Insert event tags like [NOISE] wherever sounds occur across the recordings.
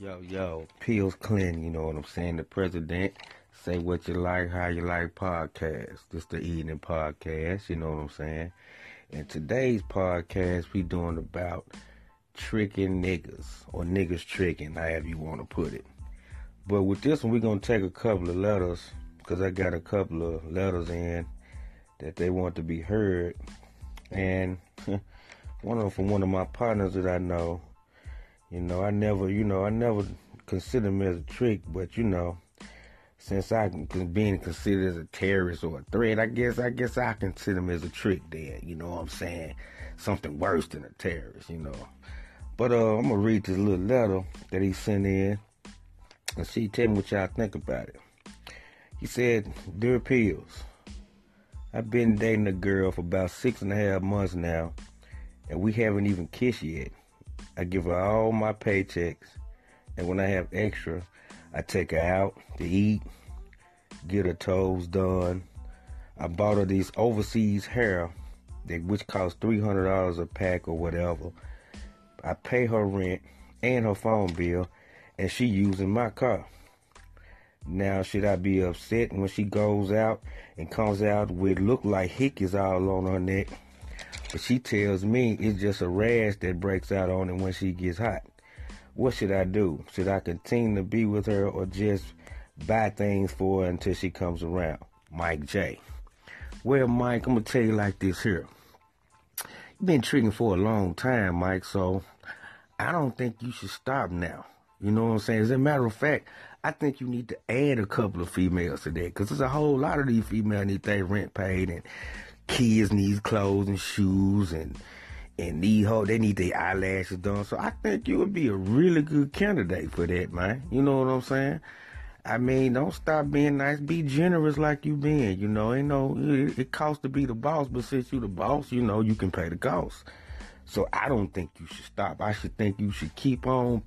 Yo, yo, Pills Clinton, you know what I'm saying? The president, say what you like, how you like podcast. This the evening podcast, you know what I'm saying? And today's podcast, we doing about tricking niggas, or niggas tricking, however you want to put it. But with this one, we're going to take a couple of letters, because I got a couple of letters in that they want to be heard. And [LAUGHS] one of them from one of my partners that I know, you know, I never, you know, I never consider him as a trick, but you know, since I can being considered as a terrorist or a threat, I guess, I guess I consider him as a trick. Then, you know what I'm saying? Something worse than a terrorist, you know. But uh, I'm gonna read this little letter that he sent in, and see, tell me what y'all think about it. He said, "Dear Pills, I've been dating a girl for about six and a half months now, and we haven't even kissed yet." I give her all my paychecks, and when I have extra, I take her out to eat, get her toes done. I bought her these overseas hair, that which cost three hundred dollars a pack or whatever. I pay her rent and her phone bill, and she using my car. Now, should I be upset when she goes out and comes out with look like hickeys all on her neck? But she tells me it's just a rash that breaks out on it when she gets hot. What should I do? Should I continue to be with her or just buy things for her until she comes around? Mike J. Well, Mike, I'm gonna tell you like this here. You've been treating for a long time, Mike, so I don't think you should stop now. You know what I'm saying? As a matter of fact, I think you need to add a couple of females to that because there's a whole lot of these females need their rent paid and kids need clothes and shoes and and need ho they need their eyelashes done. So I think you would be a really good candidate for that, man. You know what I'm saying? I mean, don't stop being nice. Be generous like you been. You know, ain't no it, it costs to be the boss, but since you the boss, you know you can pay the cost. So I don't think you should stop. I should think you should keep on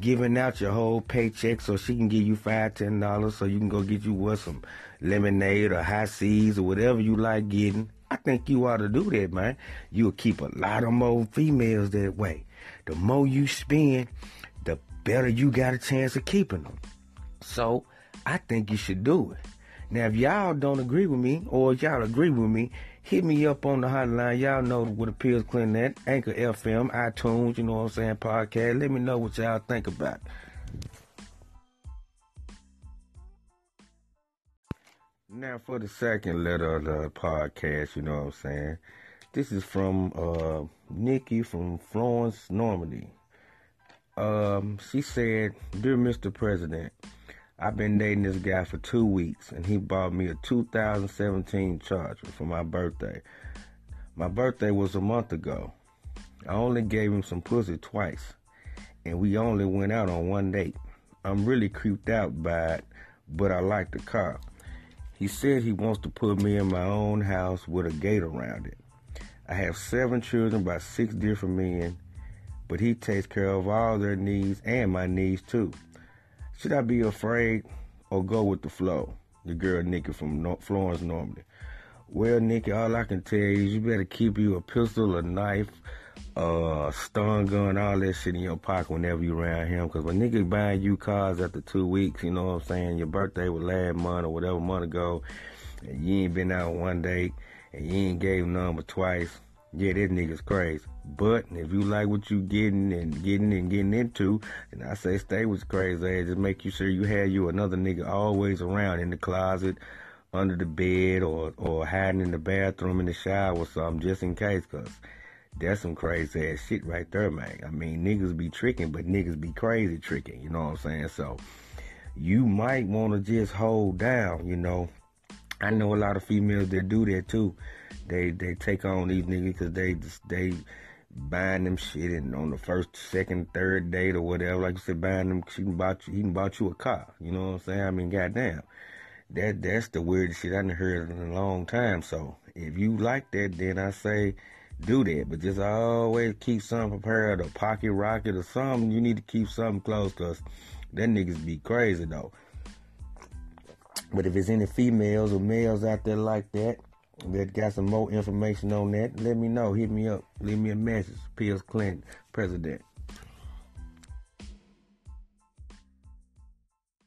giving out your whole paycheck so she can give you five, ten dollars so you can go get you what some lemonade or Hi-C's or whatever you like getting. Think you ought to do that, man. You'll keep a lot of more females that way. The more you spend, the better you got a chance of keeping them. So I think you should do it. Now, if y'all don't agree with me, or y'all agree with me, hit me up on the hotline. Y'all know what appeals Clinton at Anchor FM, iTunes, you know what I'm saying, podcast. Let me know what y'all think about it. Now for the second letter of the podcast, you know what I'm saying. This is from uh, Nikki from Florence, Normandy. Um, she said, "Dear Mr. President, I've been dating this guy for two weeks, and he bought me a 2017 Charger for my birthday. My birthday was a month ago. I only gave him some pussy twice, and we only went out on one date. I'm really creeped out by it, but I like the car." He said he wants to put me in my own house with a gate around it. I have seven children by six different men, but he takes care of all their needs and my needs too. Should I be afraid or go with the flow? The girl Nikki from Florence Normandy. Well, Nikki, all I can tell you is you better keep you a pistol, a knife, uh, stun gun, all that shit in your pocket whenever you around him. Cause when niggas buying you cars after two weeks, you know what I'm saying? Your birthday was last month or whatever month ago, and you ain't been out one day, and you ain't gave number twice. Yeah, this nigga's crazy. But if you like what you getting and getting and getting into, then I say stay with crazy ass. Just make you sure you have you another nigga always around in the closet, under the bed, or or hiding in the bathroom in the shower or something, just in case. Cause that's some crazy ass shit right there, man. I mean, niggas be tricking, but niggas be crazy tricking. You know what I'm saying? So you might want to just hold down. You know, I know a lot of females that do that too. They they take on these niggas because they they buying them shit and on the first, second, third date or whatever, like you said, buying them, she can bought you, he can bought you a car. You know what I'm saying? I mean, goddamn. That that's the weirdest shit I have heard in a long time. So if you like that, then I say do that, but just always keep something prepared, a pocket rocket or something. You need to keep something close, cause that niggas be crazy though. But if it's any females or males out there like that that got some more information on that, let me know. Hit me up. Leave me a message. Pills Clinton, President.